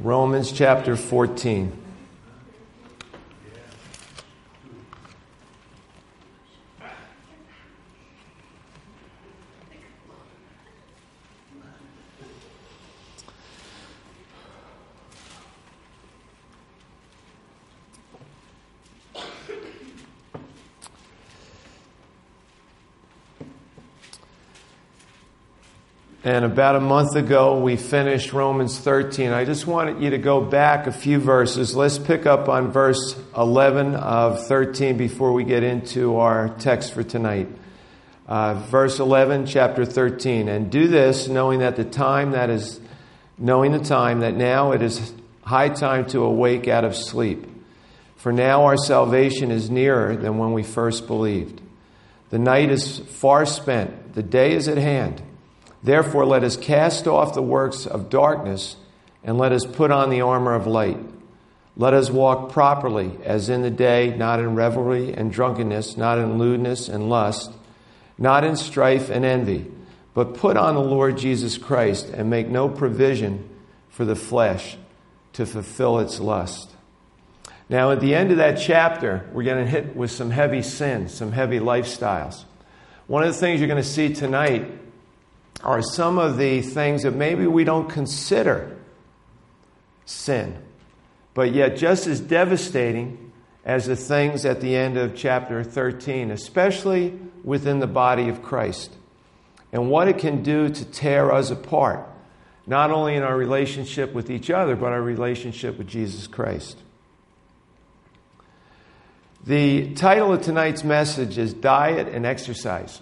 Romans chapter 14. And about a month ago, we finished Romans 13. I just wanted you to go back a few verses. Let's pick up on verse 11 of 13 before we get into our text for tonight. Uh, verse 11, chapter 13. And do this knowing that the time that is, knowing the time that now it is high time to awake out of sleep. For now our salvation is nearer than when we first believed. The night is far spent, the day is at hand. Therefore, let us cast off the works of darkness and let us put on the armor of light. Let us walk properly as in the day, not in revelry and drunkenness, not in lewdness and lust, not in strife and envy, but put on the Lord Jesus Christ and make no provision for the flesh to fulfill its lust. Now, at the end of that chapter, we're going to hit with some heavy sins, some heavy lifestyles. One of the things you're going to see tonight are some of the things that maybe we don't consider sin, but yet just as devastating as the things at the end of chapter 13, especially within the body of Christ, and what it can do to tear us apart, not only in our relationship with each other, but our relationship with Jesus Christ. The title of tonight's message is Diet and Exercise.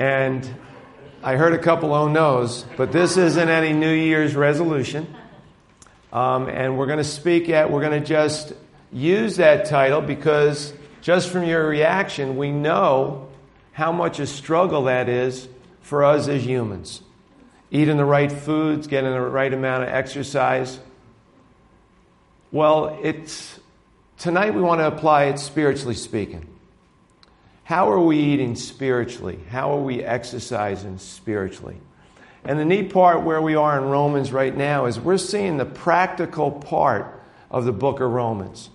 And I heard a couple oh no's, but this isn't any New Year's resolution. Um, and we're going to speak at, we're going to just use that title because just from your reaction, we know how much a struggle that is for us as humans. Eating the right foods, getting the right amount of exercise. Well, it's tonight we want to apply it spiritually speaking. How are we eating spiritually? How are we exercising spiritually? And the neat part where we are in Romans right now is we're seeing the practical part of the book of Romans.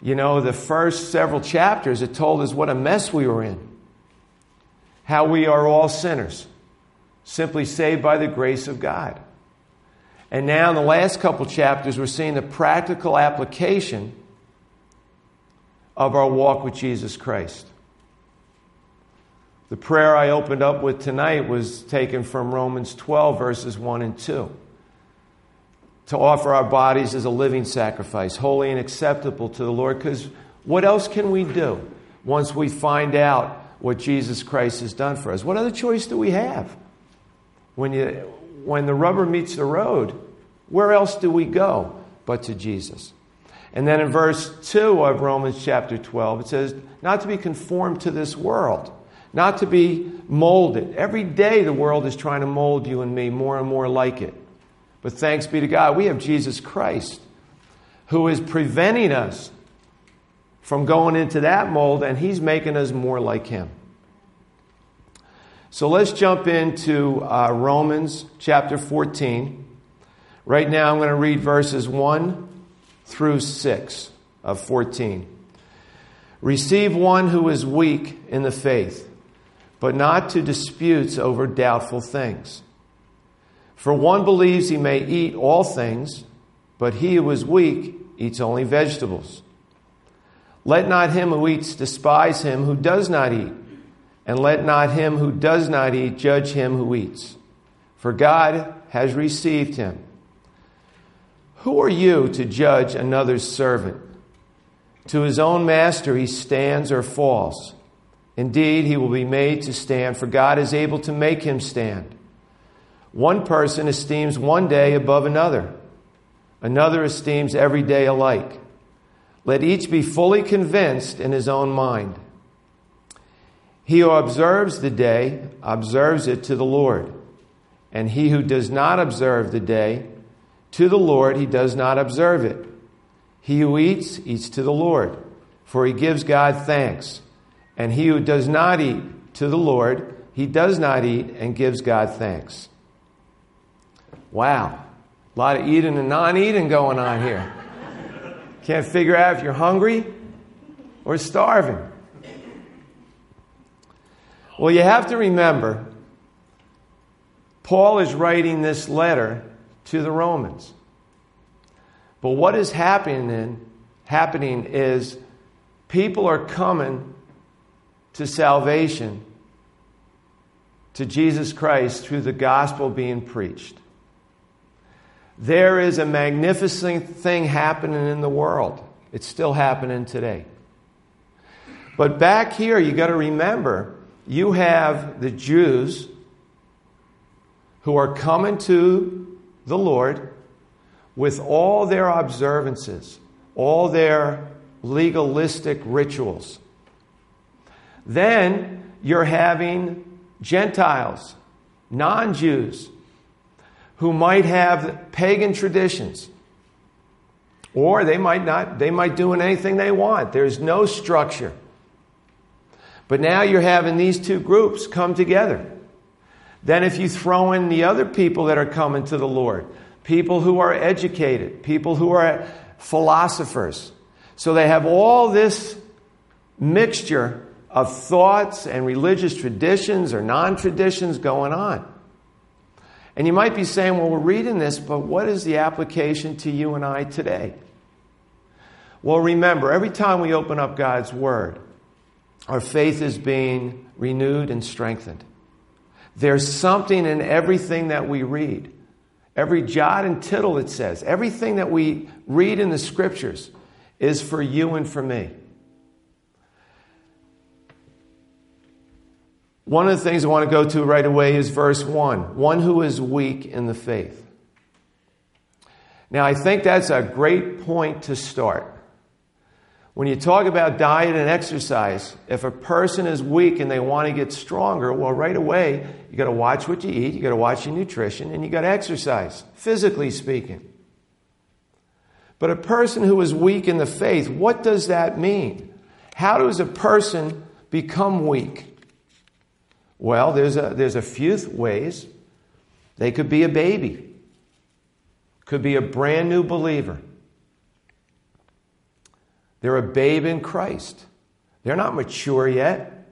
You know, the first several chapters, it told us what a mess we were in, how we are all sinners, simply saved by the grace of God. And now, in the last couple chapters, we're seeing the practical application of our walk with Jesus Christ. The prayer I opened up with tonight was taken from Romans 12, verses 1 and 2. To offer our bodies as a living sacrifice, holy and acceptable to the Lord, because what else can we do once we find out what Jesus Christ has done for us? What other choice do we have? When, you, when the rubber meets the road, where else do we go but to Jesus? And then in verse 2 of Romans chapter 12, it says, Not to be conformed to this world not to be molded. Every day the world is trying to mold you and me more and more like it. But thanks be to God, we have Jesus Christ who is preventing us from going into that mold, and He's making us more like Him. So let's jump into uh, Romans chapter 14. Right now, I'm going to read verses 1 through 6 of 14. Receive one who is weak in the faith but not to disputes over doubtful things. For one believes he may eat all things, but he who is weak eats only vegetables. Let not him who eats despise him who does not eat, and let not him who does not eat judge him who eats, for God has received him. Who are you to judge another's servant? To his own master he stands or falls. Indeed, he will be made to stand, for God is able to make him stand. One person esteems one day above another, another esteems every day alike. Let each be fully convinced in his own mind. He who observes the day observes it to the Lord, and he who does not observe the day, to the Lord he does not observe it. He who eats, eats to the Lord, for he gives God thanks. And he who does not eat to the Lord, he does not eat and gives God thanks. Wow. A lot of eating and non eating going on here. Can't figure out if you're hungry or starving. Well, you have to remember, Paul is writing this letter to the Romans. But what is happening, happening is people are coming to salvation, to Jesus Christ, through the gospel being preached. There is a magnificent thing happening in the world. It's still happening today. But back here, you got to remember, you have the Jews who are coming to the Lord with all their observances, all their legalistic rituals. Then you're having Gentiles, non Jews, who might have pagan traditions. Or they might not, they might do anything they want. There's no structure. But now you're having these two groups come together. Then, if you throw in the other people that are coming to the Lord, people who are educated, people who are philosophers, so they have all this mixture of thoughts and religious traditions or non traditions going on. And you might be saying, well, we're reading this, but what is the application to you and I today? Well, remember, every time we open up God's Word, our faith is being renewed and strengthened. There's something in everything that we read. Every jot and tittle, it says. Everything that we read in the Scriptures is for you and for me. One of the things I want to go to right away is verse 1 one who is weak in the faith. Now, I think that's a great point to start. When you talk about diet and exercise, if a person is weak and they want to get stronger, well, right away, you got to watch what you eat, you got to watch your nutrition, and you got to exercise, physically speaking. But a person who is weak in the faith, what does that mean? How does a person become weak? Well, there's a, there's a few ways. They could be a baby, could be a brand new believer. They're a babe in Christ. They're not mature yet.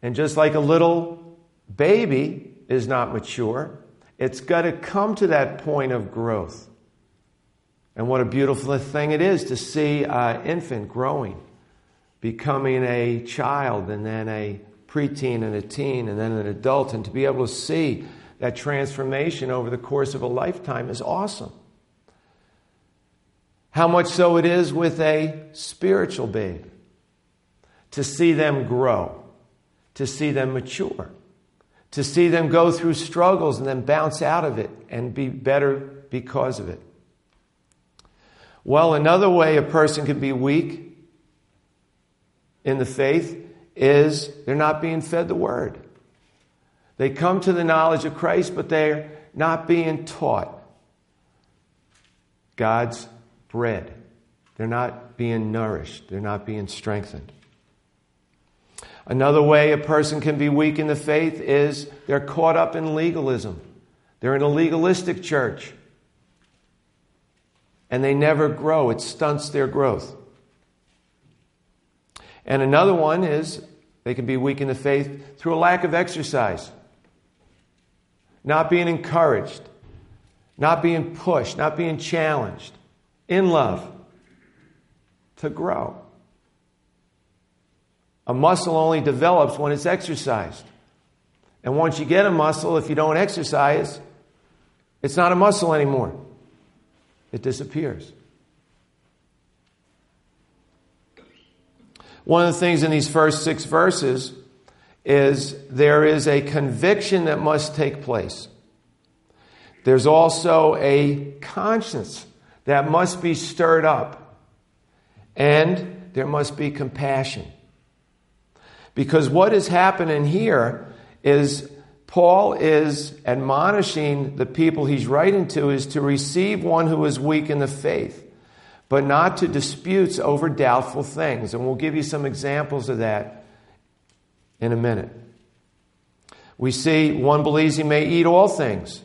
And just like a little baby is not mature, it's got to come to that point of growth. And what a beautiful thing it is to see an infant growing, becoming a child, and then a preteen and a teen and then an adult, and to be able to see that transformation over the course of a lifetime is awesome. How much so it is with a spiritual babe. To see them grow, to see them mature, to see them go through struggles and then bounce out of it and be better because of it. Well, another way a person can be weak in the faith is they're not being fed the word. They come to the knowledge of Christ, but they're not being taught God's bread. They're not being nourished, they're not being strengthened. Another way a person can be weak in the faith is they're caught up in legalism. They're in a legalistic church. And they never grow, it stunts their growth. And another one is they can be weak in the faith through a lack of exercise, not being encouraged, not being pushed, not being challenged in love to grow. A muscle only develops when it's exercised. And once you get a muscle, if you don't exercise, it's not a muscle anymore. It disappears. One of the things in these first six verses is there is a conviction that must take place. There's also a conscience that must be stirred up. And there must be compassion. Because what is happening here is Paul is admonishing the people he's writing to is to receive one who is weak in the faith but not to disputes over doubtful things. And we'll give you some examples of that in a minute. We see one believes he may eat all things,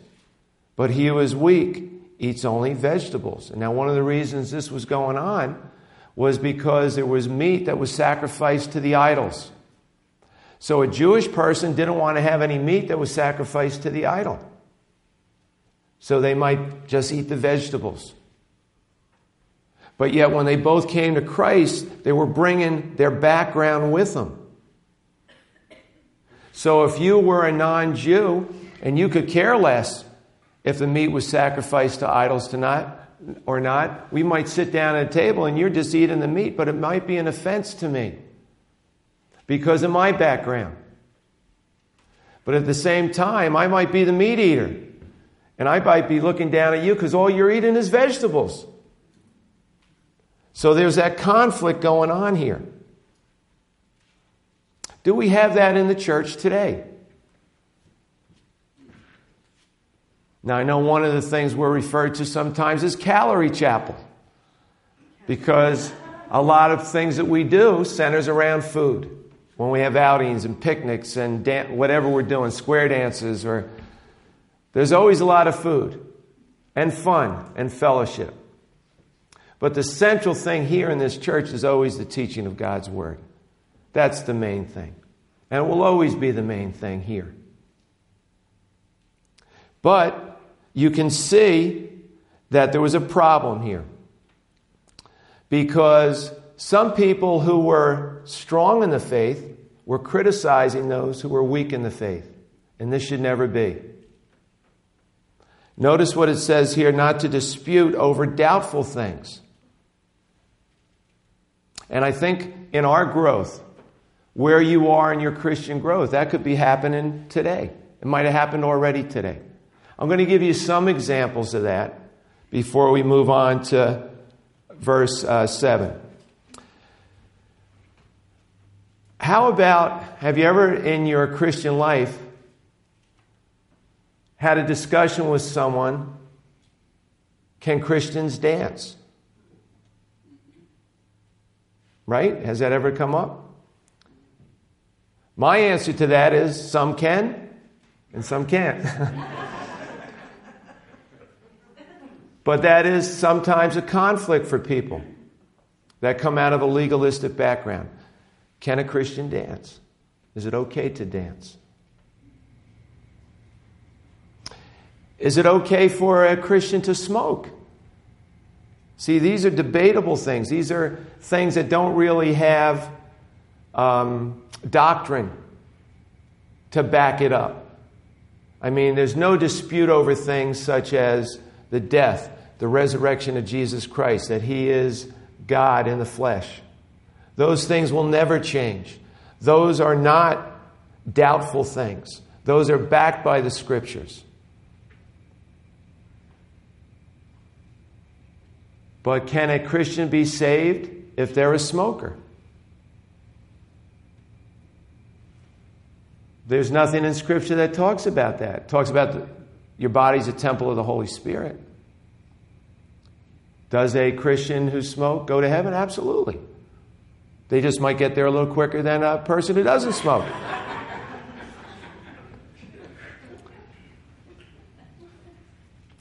But he who is weak eats only vegetables. And now, one of the reasons this was going on was because there was meat that was sacrificed to the idols. So a Jewish person didn't want to have any meat that was sacrificed to the idol. So they might just eat the vegetables. But yet, when they both came to Christ, they were bringing their background with them. So if you were a non Jew and you could care less if the meat was sacrificed to idols to not, or not, we might sit down at a table and you're just eating the meat, but it might be an offense to me because of my background. But at the same time, I might be the meat eater. And I might be looking down at you because all you're eating is vegetables. So there's that conflict going on here. Do we have that in the church today? Now, I know one of the things we're referred to sometimes is calorie chapel because a lot of things that we do centers around food. When we have outings and picnics and dan- whatever we're doing, square dances, or there's always a lot of food and fun and fellowship. But the central thing here in this church is always the teaching of God's Word. That's the main thing. And it will always be the main thing here. But you can see that there was a problem here. Because some people who were strong in the faith were criticizing those who were weak in the faith. And this should never be. Notice what it says here not to dispute over doubtful things. And I think in our growth, where you are in your Christian growth, that could be happening today. It might have happened already today. I'm going to give you some examples of that before we move on to verse uh, 7. How about, have you ever in your Christian life had a discussion with someone can Christians dance? Right? Has that ever come up? My answer to that is some can and some can't. But that is sometimes a conflict for people that come out of a legalistic background. Can a Christian dance? Is it okay to dance? Is it okay for a Christian to smoke? See, these are debatable things. These are things that don't really have um, doctrine to back it up. I mean, there's no dispute over things such as the death, the resurrection of Jesus Christ, that He is God in the flesh. Those things will never change. Those are not doubtful things, those are backed by the Scriptures. But can a Christian be saved if they're a smoker? There's nothing in Scripture that talks about that. It talks about the, your body's a temple of the Holy Spirit. Does a Christian who smokes go to heaven? Absolutely. They just might get there a little quicker than a person who doesn't smoke.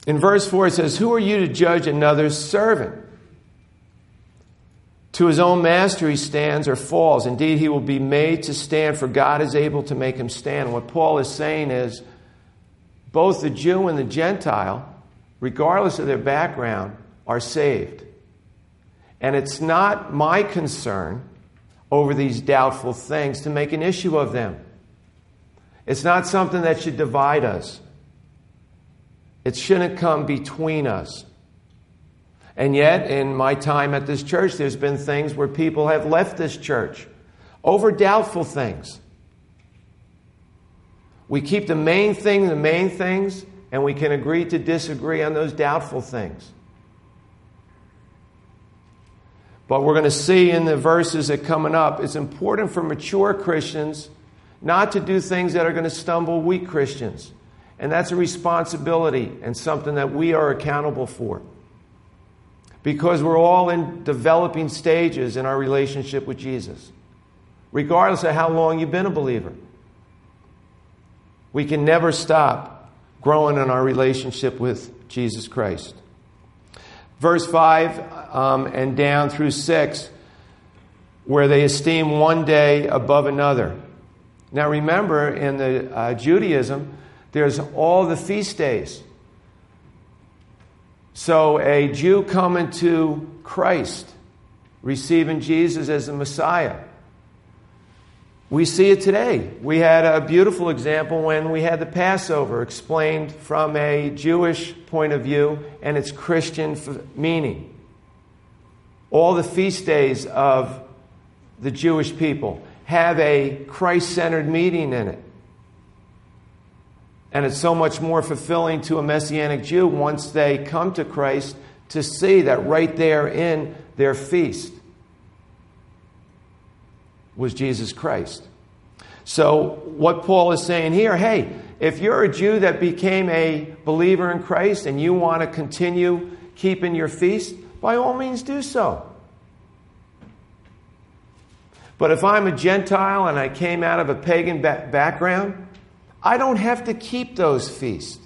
In verse 4, it says, Who are you to judge another's servant? To his own master he stands or falls. Indeed, he will be made to stand, for God is able to make him stand. what Paul is saying is both the Jew and the Gentile, regardless of their background, are saved. And it's not my concern over these doubtful things to make an issue of them. It's not something that should divide us. It shouldn't come between us. And yet, in my time at this church, there's been things where people have left this church over doubtful things. We keep the main thing the main things, and we can agree to disagree on those doubtful things. But we're going to see in the verses that coming up, it's important for mature Christians not to do things that are going to stumble weak Christians. And that's a responsibility and something that we are accountable for. Because we're all in developing stages in our relationship with Jesus, regardless of how long you've been a believer. We can never stop growing in our relationship with Jesus Christ. Verse 5 um, and down through 6, where they esteem one day above another. Now remember, in the uh, Judaism, there's all the feast days. So a Jew coming to Christ, receiving Jesus as the Messiah, we see it today. We had a beautiful example when we had the Passover explained from a Jewish point of view and its Christian meaning. All the feast days of the Jewish people have a Christ centered meaning in it. And it's so much more fulfilling to a Messianic Jew once they come to Christ to see that right there in their feast was Jesus Christ. So, what Paul is saying here hey, if you're a Jew that became a believer in Christ and you want to continue keeping your feast, by all means do so. But if I'm a Gentile and I came out of a pagan ba- background, I don't have to keep those feasts.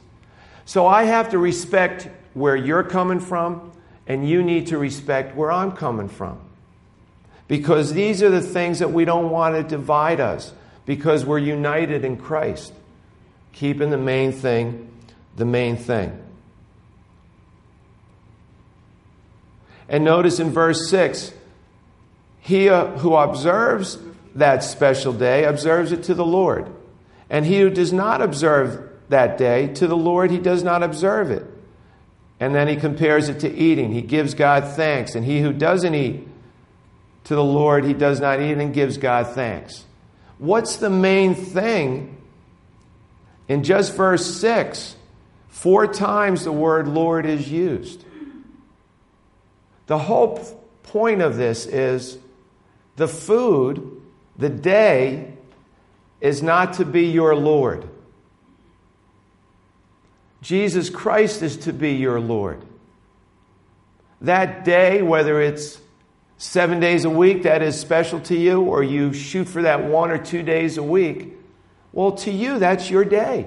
So I have to respect where you're coming from, and you need to respect where I'm coming from. Because these are the things that we don't want to divide us, because we're united in Christ, keeping the main thing the main thing. And notice in verse 6 he uh, who observes that special day observes it to the Lord. And he who does not observe that day, to the Lord he does not observe it. And then he compares it to eating. He gives God thanks. And he who doesn't eat to the Lord, he does not eat and gives God thanks. What's the main thing? In just verse 6, four times the word Lord is used. The whole point of this is the food, the day, is not to be your Lord. Jesus Christ is to be your Lord. That day, whether it's seven days a week that is special to you, or you shoot for that one or two days a week, well, to you, that's your day.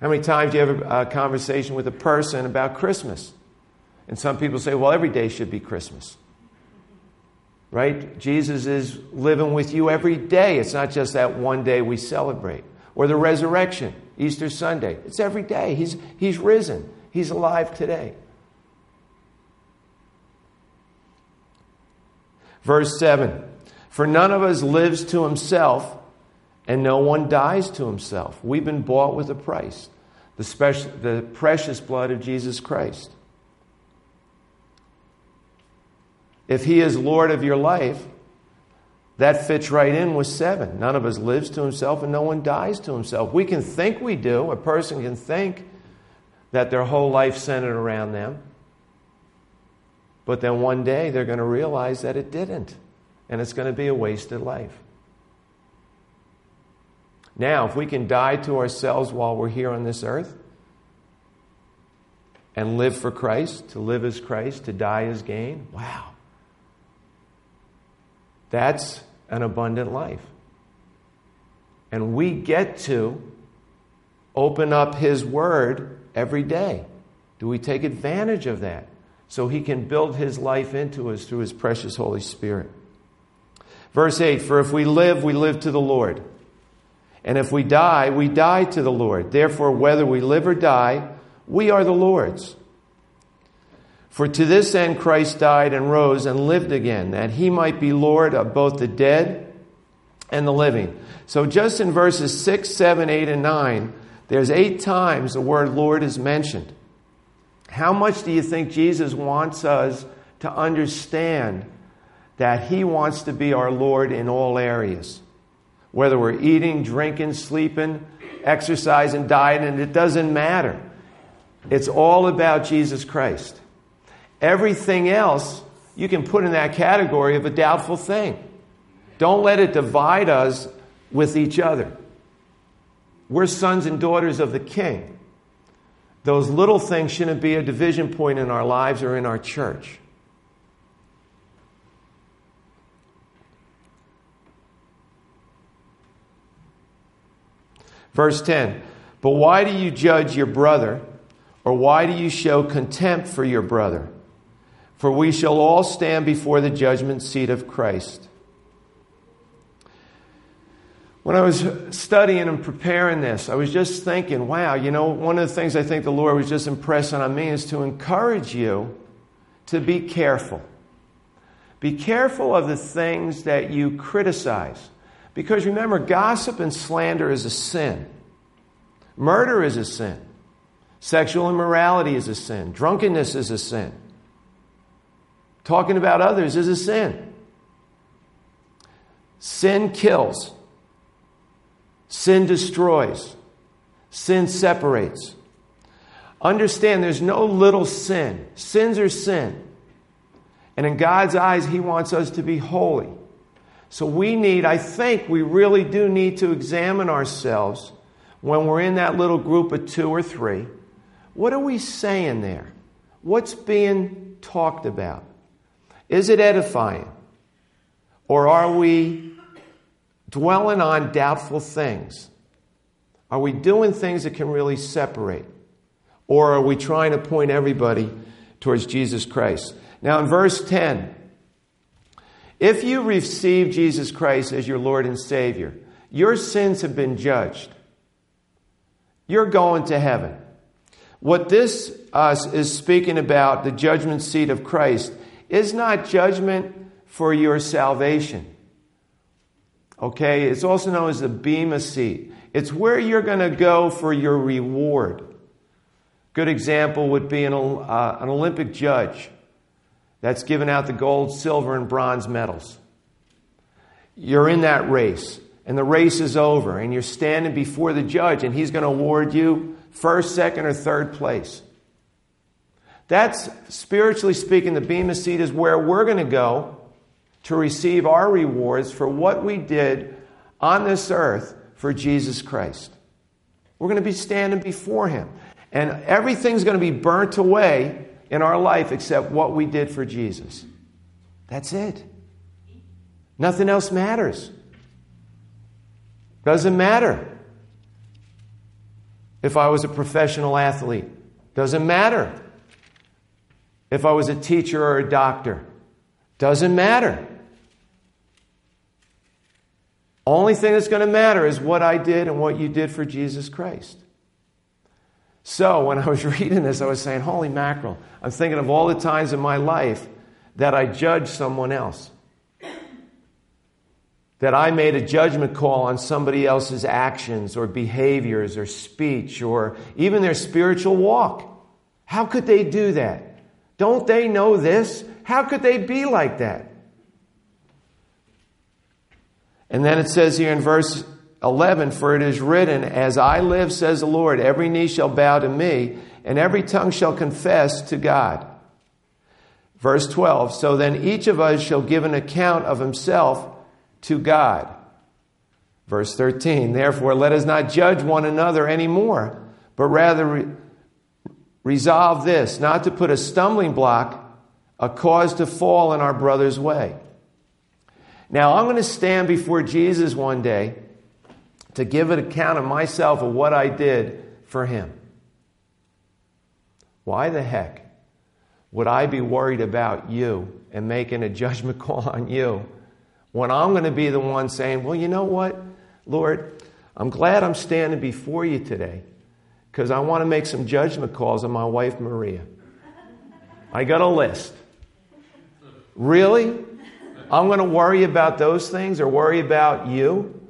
How many times do you have a conversation with a person about Christmas? And some people say, well, every day should be Christmas right? Jesus is living with you every day. It's not just that one day we celebrate. Or the resurrection, Easter Sunday. It's every day. He's, he's risen, He's alive today. Verse 7 For none of us lives to himself, and no one dies to himself. We've been bought with a price the, special, the precious blood of Jesus Christ. If He is Lord of your life, that fits right in with seven. None of us lives to himself and no one dies to himself. We can think we do. A person can think that their whole life centered around them. But then one day they're going to realize that it didn't. And it's going to be a wasted life. Now, if we can die to ourselves while we're here on this earth and live for Christ, to live as Christ, to die as gain, wow. That's an abundant life. And we get to open up His Word every day. Do we take advantage of that? So He can build His life into us through His precious Holy Spirit. Verse 8 For if we live, we live to the Lord. And if we die, we die to the Lord. Therefore, whether we live or die, we are the Lord's. For to this end Christ died and rose and lived again, that he might be Lord of both the dead and the living. So just in verses 6, 7, 8, and 9, there's eight times the word Lord is mentioned. How much do you think Jesus wants us to understand that he wants to be our Lord in all areas? Whether we're eating, drinking, sleeping, exercising, dieting, it doesn't matter. It's all about Jesus Christ. Everything else you can put in that category of a doubtful thing. Don't let it divide us with each other. We're sons and daughters of the King. Those little things shouldn't be a division point in our lives or in our church. Verse 10 But why do you judge your brother, or why do you show contempt for your brother? For we shall all stand before the judgment seat of Christ. When I was studying and preparing this, I was just thinking, wow, you know, one of the things I think the Lord was just impressing on me is to encourage you to be careful. Be careful of the things that you criticize. Because remember, gossip and slander is a sin. Murder is a sin. Sexual immorality is a sin. Drunkenness is a sin. Talking about others is a sin. Sin kills. Sin destroys, sin separates. Understand there's no little sin. Sins are sin. And in God's eyes, He wants us to be holy. So we need, I think we really do need to examine ourselves when we're in that little group of two or three. What are we saying there? What's being talked about? Is it edifying? Or are we dwelling on doubtful things? Are we doing things that can really separate? Or are we trying to point everybody towards Jesus Christ? Now, in verse 10, if you receive Jesus Christ as your Lord and Savior, your sins have been judged. You're going to heaven. What this uh, is speaking about, the judgment seat of Christ, is not judgment for your salvation. Okay, it's also known as the Bema seat. It's where you're going to go for your reward. Good example would be an, uh, an Olympic judge that's giving out the gold, silver, and bronze medals. You're in that race, and the race is over, and you're standing before the judge, and he's going to award you first, second, or third place. That's spiritually speaking, the Bema seat is where we're going to go to receive our rewards for what we did on this earth for Jesus Christ. We're going to be standing before Him. And everything's going to be burnt away in our life except what we did for Jesus. That's it. Nothing else matters. Doesn't matter if I was a professional athlete. Doesn't matter if I was a teacher or a doctor. Doesn't matter. Only thing that's going to matter is what I did and what you did for Jesus Christ. So when I was reading this, I was saying, Holy mackerel. I'm thinking of all the times in my life that I judged someone else. That I made a judgment call on somebody else's actions or behaviors or speech or even their spiritual walk. How could they do that? Don't they know this? How could they be like that? And then it says here in verse 11, For it is written, As I live, says the Lord, every knee shall bow to me, and every tongue shall confess to God. Verse 12, So then each of us shall give an account of himself to God. Verse 13, Therefore let us not judge one another anymore, but rather resolve this, not to put a stumbling block, a cause to fall in our brother's way. Now, I'm going to stand before Jesus one day to give an account of myself of what I did for him. Why the heck would I be worried about you and making a judgment call on you when I'm going to be the one saying, Well, you know what, Lord, I'm glad I'm standing before you today because I want to make some judgment calls on my wife, Maria. I got a list. Really? I'm going to worry about those things or worry about you.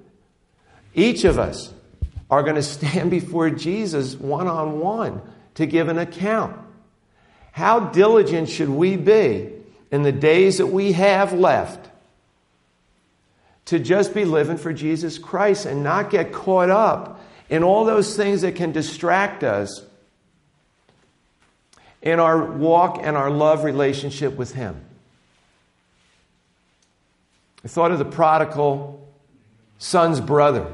Each of us are going to stand before Jesus one on one to give an account. How diligent should we be in the days that we have left to just be living for Jesus Christ and not get caught up in all those things that can distract us in our walk and our love relationship with Him? I thought of the prodigal son's brother.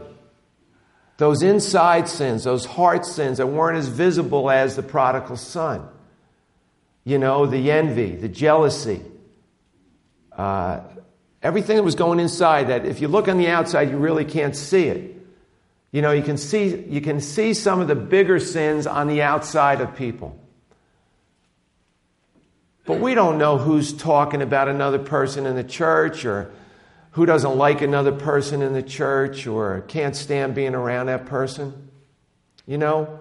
Those inside sins, those heart sins that weren't as visible as the prodigal son. You know, the envy, the jealousy, uh, everything that was going inside that if you look on the outside, you really can't see it. You know, you can see, you can see some of the bigger sins on the outside of people. But we don't know who's talking about another person in the church or who doesn't like another person in the church or can't stand being around that person. You know?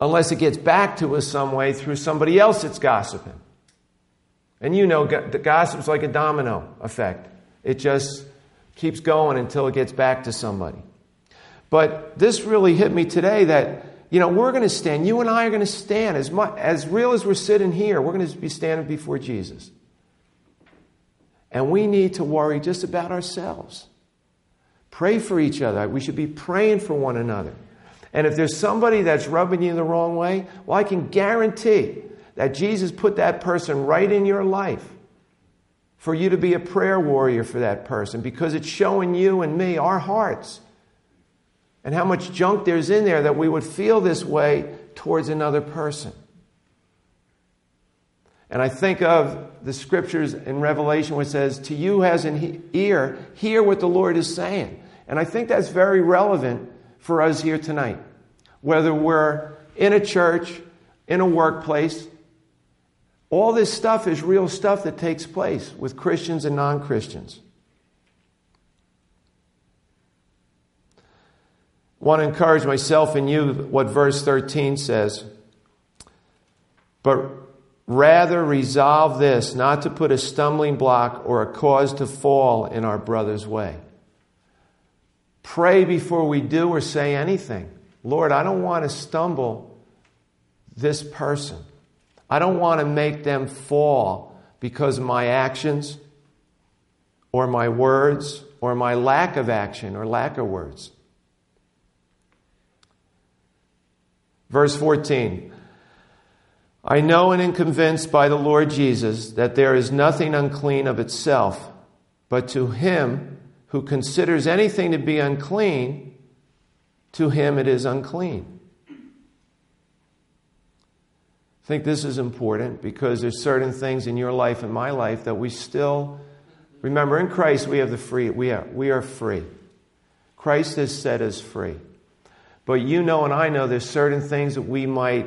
Unless it gets back to us some way through somebody else that's gossiping. And you know, the gossip's like a domino effect. It just keeps going until it gets back to somebody. But this really hit me today that, you know, we're going to stand, you and I are going to stand as, much, as real as we're sitting here, we're going to be standing before Jesus. And we need to worry just about ourselves. Pray for each other. We should be praying for one another. And if there's somebody that's rubbing you the wrong way, well, I can guarantee that Jesus put that person right in your life for you to be a prayer warrior for that person because it's showing you and me our hearts and how much junk there's in there that we would feel this way towards another person. And I think of the scriptures in Revelation which says, To you has an ear, hear what the Lord is saying. And I think that's very relevant for us here tonight. Whether we're in a church, in a workplace, all this stuff is real stuff that takes place with Christians and non Christians. Want to encourage myself and you what verse 13 says. But rather resolve this, not to put a stumbling block or a cause to fall in our brother's way. Pray before we do or say anything. Lord, I don't want to stumble this person. I don't want to make them fall because of my actions or my words or my lack of action or lack of words. Verse 14 I know and am convinced by the Lord Jesus that there is nothing unclean of itself, but to him who considers anything to be unclean, to him it is unclean. I think this is important because there's certain things in your life and my life that we still remember in Christ we have the free we are we are free. Christ has set us free. But you know, and I know, there's certain things that we might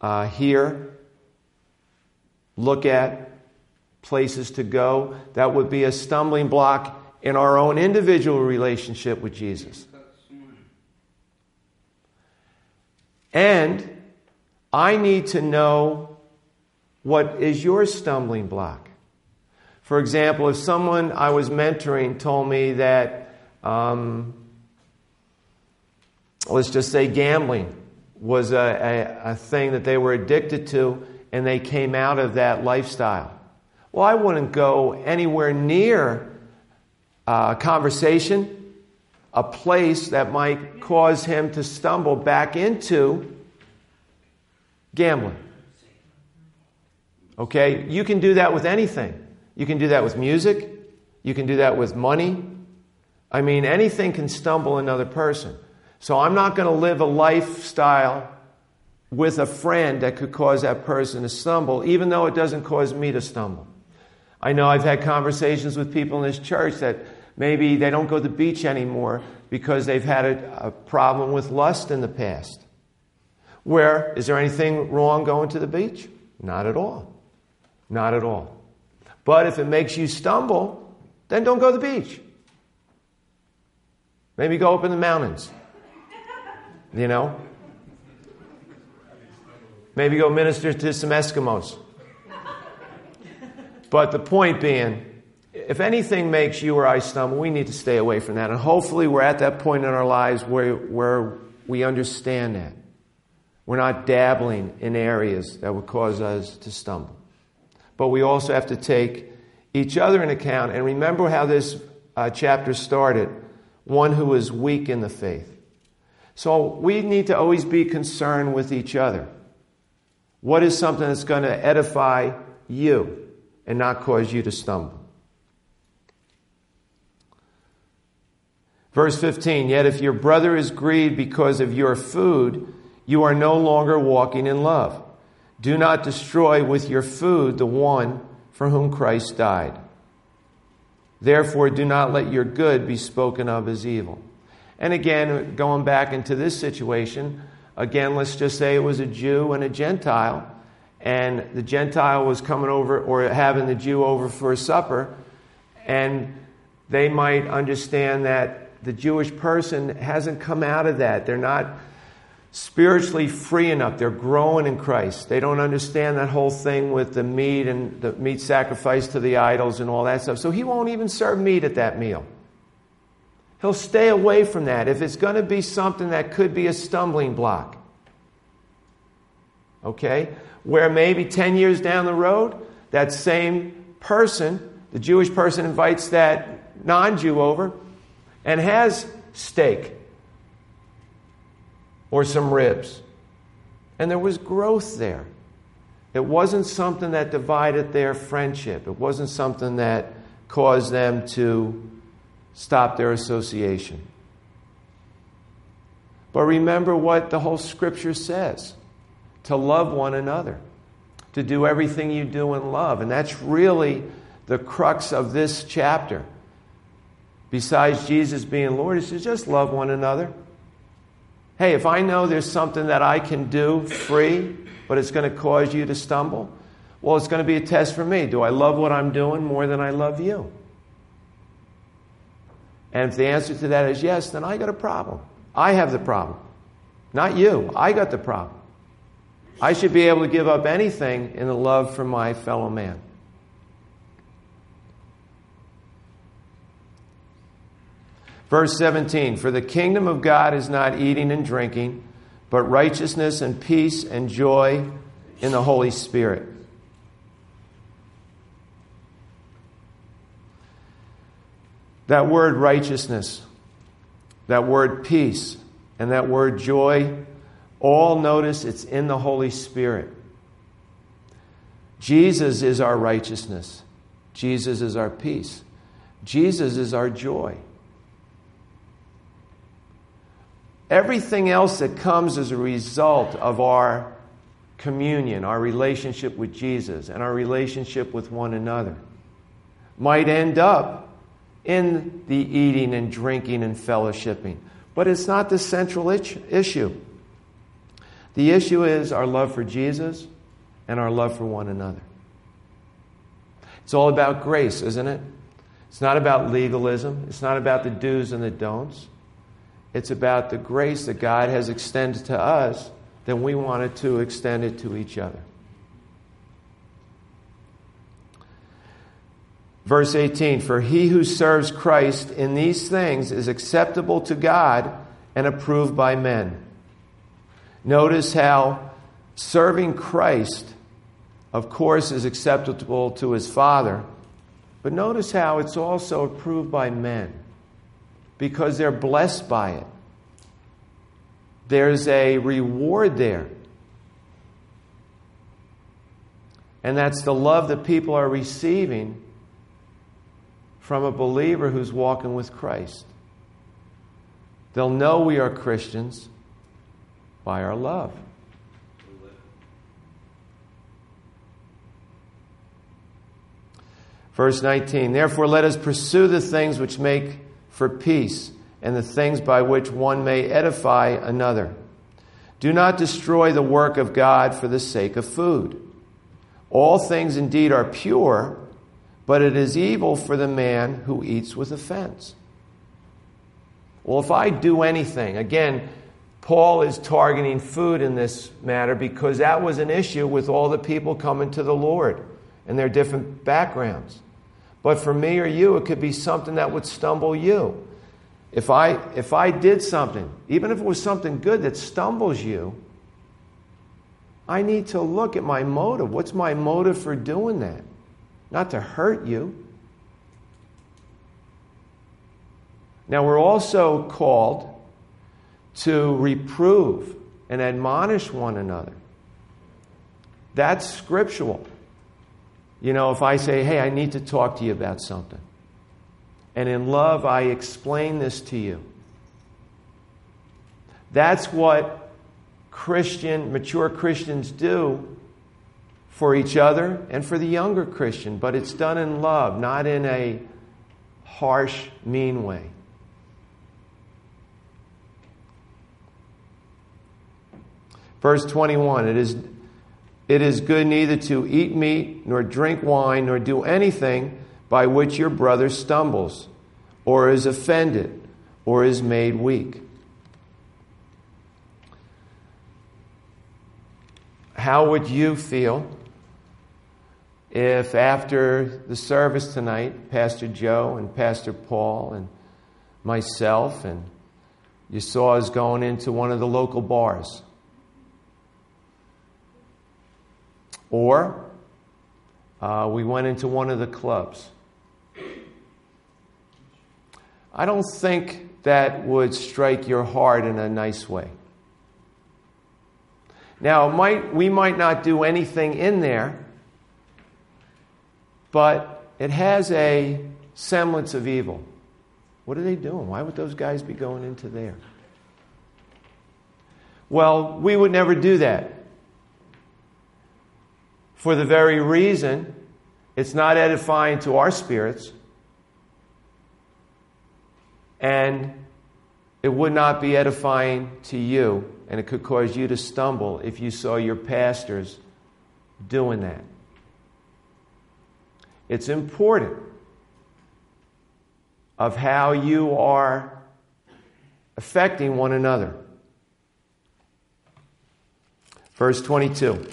uh, hear, look at, places to go that would be a stumbling block in our own individual relationship with Jesus. And I need to know what is your stumbling block. For example, if someone I was mentoring told me that um, let's just say gambling was a, a, a, thing that they were addicted to and they came out of that lifestyle. Well, I wouldn't go anywhere near a conversation, a place that might cause him to stumble back into gambling. Okay? You can do that with anything. You can do that with music. You can do that with money. I mean, anything can stumble another person. So I'm not going to live a lifestyle with a friend that could cause that person to stumble, even though it doesn't cause me to stumble. I know I've had conversations with people in this church that maybe they don't go to the beach anymore because they've had a, a problem with lust in the past. Where, is there anything wrong going to the beach? Not at all. Not at all. But if it makes you stumble, then don't go to the beach. Maybe go up in the mountains. You know? Maybe go minister to some Eskimos. But the point being, if anything makes you or I stumble, we need to stay away from that. And hopefully, we're at that point in our lives where, where we understand that. We're not dabbling in areas that would cause us to stumble. But we also have to take each other in account and remember how this uh, chapter started one who is weak in the faith. So we need to always be concerned with each other. What is something that's going to edify you and not cause you to stumble? Verse 15 Yet if your brother is grieved because of your food, you are no longer walking in love. Do not destroy with your food the one for whom Christ died. Therefore, do not let your good be spoken of as evil. And again, going back into this situation, again, let's just say it was a Jew and a Gentile, and the Gentile was coming over or having the Jew over for a supper, and they might understand that the Jewish person hasn't come out of that. They're not spiritually free enough. They're growing in Christ. They don't understand that whole thing with the meat and the meat sacrifice to the idols and all that stuff. So he won't even serve meat at that meal. He'll stay away from that if it's going to be something that could be a stumbling block. Okay? Where maybe 10 years down the road, that same person, the Jewish person, invites that non Jew over and has steak or some ribs. And there was growth there. It wasn't something that divided their friendship, it wasn't something that caused them to stop their association. But remember what the whole scripture says to love one another, to do everything you do in love. And that's really the crux of this chapter. Besides Jesus being Lord, is to just love one another. Hey, if I know there's something that I can do free, but it's going to cause you to stumble, well, it's going to be a test for me. Do I love what I'm doing more than I love you? And if the answer to that is yes, then I got a problem. I have the problem. Not you. I got the problem. I should be able to give up anything in the love for my fellow man. Verse 17 For the kingdom of God is not eating and drinking, but righteousness and peace and joy in the Holy Spirit. That word righteousness, that word peace, and that word joy, all notice it's in the Holy Spirit. Jesus is our righteousness. Jesus is our peace. Jesus is our joy. Everything else that comes as a result of our communion, our relationship with Jesus, and our relationship with one another might end up in the eating and drinking and fellowshipping. But it's not the central issue. The issue is our love for Jesus and our love for one another. It's all about grace, isn't it? It's not about legalism. It's not about the do's and the don'ts. It's about the grace that God has extended to us, then we wanted to extend it to each other. Verse 18 For he who serves Christ in these things is acceptable to God and approved by men. Notice how serving Christ, of course, is acceptable to his Father, but notice how it's also approved by men because they're blessed by it. There's a reward there. And that's the love that people are receiving from a believer who's walking with Christ. They'll know we are Christians by our love. Verse 19 Therefore, let us pursue the things which make for peace and the things by which one may edify another. Do not destroy the work of God for the sake of food. All things indeed are pure, but it is evil for the man who eats with offense. Well, if I do anything, again, Paul is targeting food in this matter because that was an issue with all the people coming to the Lord and their different backgrounds. But for me or you, it could be something that would stumble you. If I, if I did something, even if it was something good that stumbles you, I need to look at my motive. What's my motive for doing that? Not to hurt you. Now, we're also called to reprove and admonish one another. That's scriptural. You know, if I say, hey, I need to talk to you about something, and in love I explain this to you, that's what Christian, mature Christians do for each other and for the younger Christian, but it's done in love, not in a harsh, mean way. Verse 21 it is, it is good neither to eat meat, nor drink wine, nor do anything by which your brother stumbles, or is offended, or is made weak. How would you feel if after the service tonight, Pastor Joe and Pastor Paul and myself and you saw us going into one of the local bars? Or uh, we went into one of the clubs. I don't think that would strike your heart in a nice way. Now, might, we might not do anything in there, but it has a semblance of evil. What are they doing? Why would those guys be going into there? Well, we would never do that. For the very reason it's not edifying to our spirits, and it would not be edifying to you, and it could cause you to stumble if you saw your pastors doing that. It's important of how you are affecting one another. Verse 22.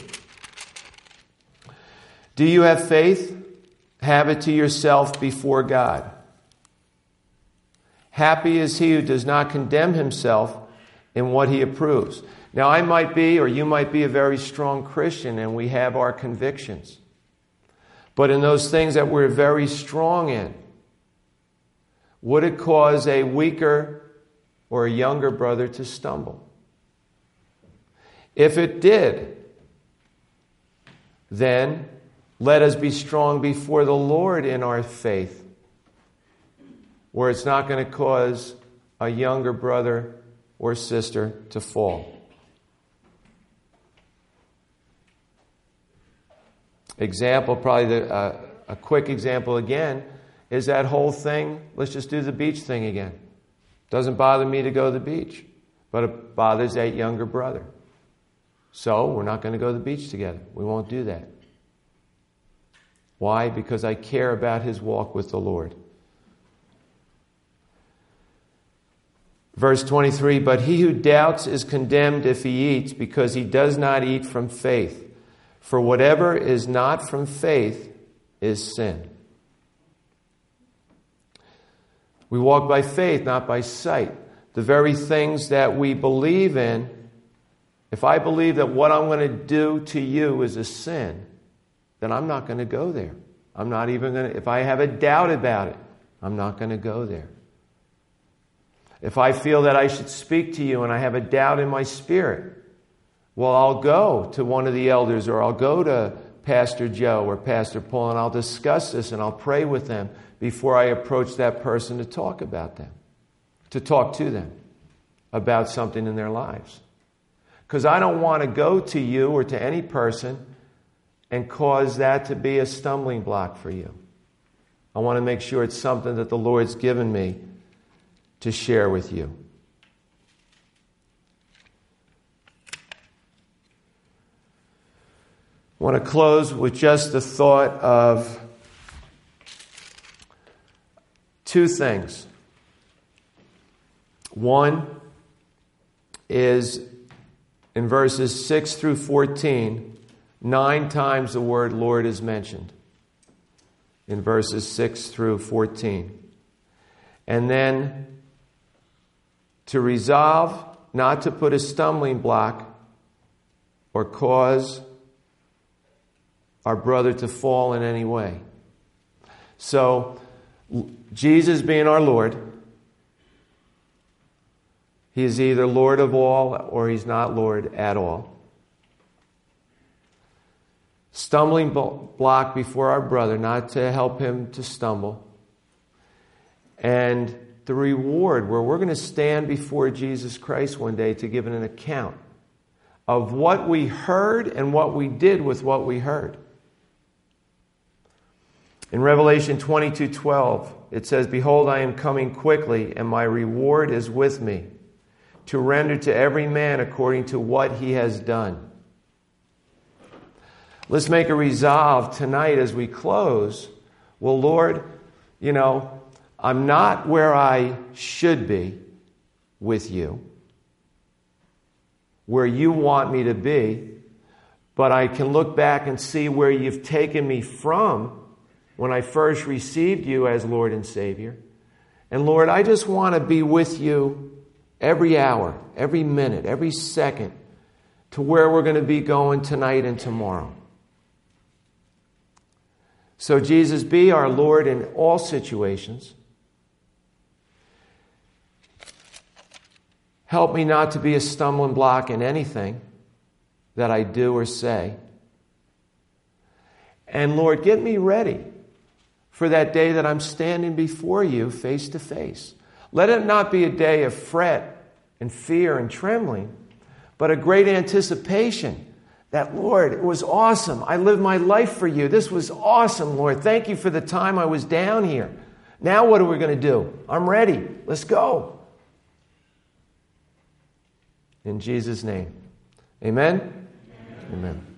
Do you have faith? Have it to yourself before God. Happy is he who does not condemn himself in what he approves. Now, I might be, or you might be, a very strong Christian, and we have our convictions. But in those things that we're very strong in, would it cause a weaker or a younger brother to stumble? If it did, then let us be strong before the Lord in our faith, where it's not going to cause a younger brother or sister to fall. Example, probably the, uh, a quick example again, is that whole thing. Let's just do the beach thing again. Doesn't bother me to go to the beach, but it bothers that younger brother. So we're not going to go to the beach together. We won't do that. Why? Because I care about his walk with the Lord. Verse 23 But he who doubts is condemned if he eats, because he does not eat from faith. For whatever is not from faith is sin. We walk by faith, not by sight. The very things that we believe in, if I believe that what I'm going to do to you is a sin, then I'm not going to go there. I'm not even going to, if I have a doubt about it, I'm not going to go there. If I feel that I should speak to you and I have a doubt in my spirit, well, I'll go to one of the elders or I'll go to Pastor Joe or Pastor Paul and I'll discuss this and I'll pray with them before I approach that person to talk about them, to talk to them about something in their lives. Because I don't want to go to you or to any person and cause that to be a stumbling block for you. I want to make sure it's something that the Lord's given me to share with you. I want to close with just the thought of two things. One is in verses 6 through 14 Nine times the word Lord is mentioned in verses 6 through 14. And then to resolve not to put a stumbling block or cause our brother to fall in any way. So, Jesus being our Lord, He is either Lord of all or He's not Lord at all stumbling block before our brother, not to help him to stumble. And the reward, where we're going to stand before Jesus Christ one day to give an account of what we heard and what we did with what we heard. In Revelation 22 12, it says, Behold, I am coming quickly, and my reward is with me to render to every man according to what he has done. Let's make a resolve tonight as we close. Well, Lord, you know, I'm not where I should be with you, where you want me to be, but I can look back and see where you've taken me from when I first received you as Lord and Savior. And Lord, I just want to be with you every hour, every minute, every second to where we're going to be going tonight and tomorrow. So, Jesus, be our Lord in all situations. Help me not to be a stumbling block in anything that I do or say. And Lord, get me ready for that day that I'm standing before you face to face. Let it not be a day of fret and fear and trembling, but a great anticipation that, Lord, it was awesome. I lived my life for you. This was awesome, Lord. Thank you for the time I was down here. Now, what are we going to do? I'm ready. Let's go. In Jesus' name. Amen. Amen. Amen.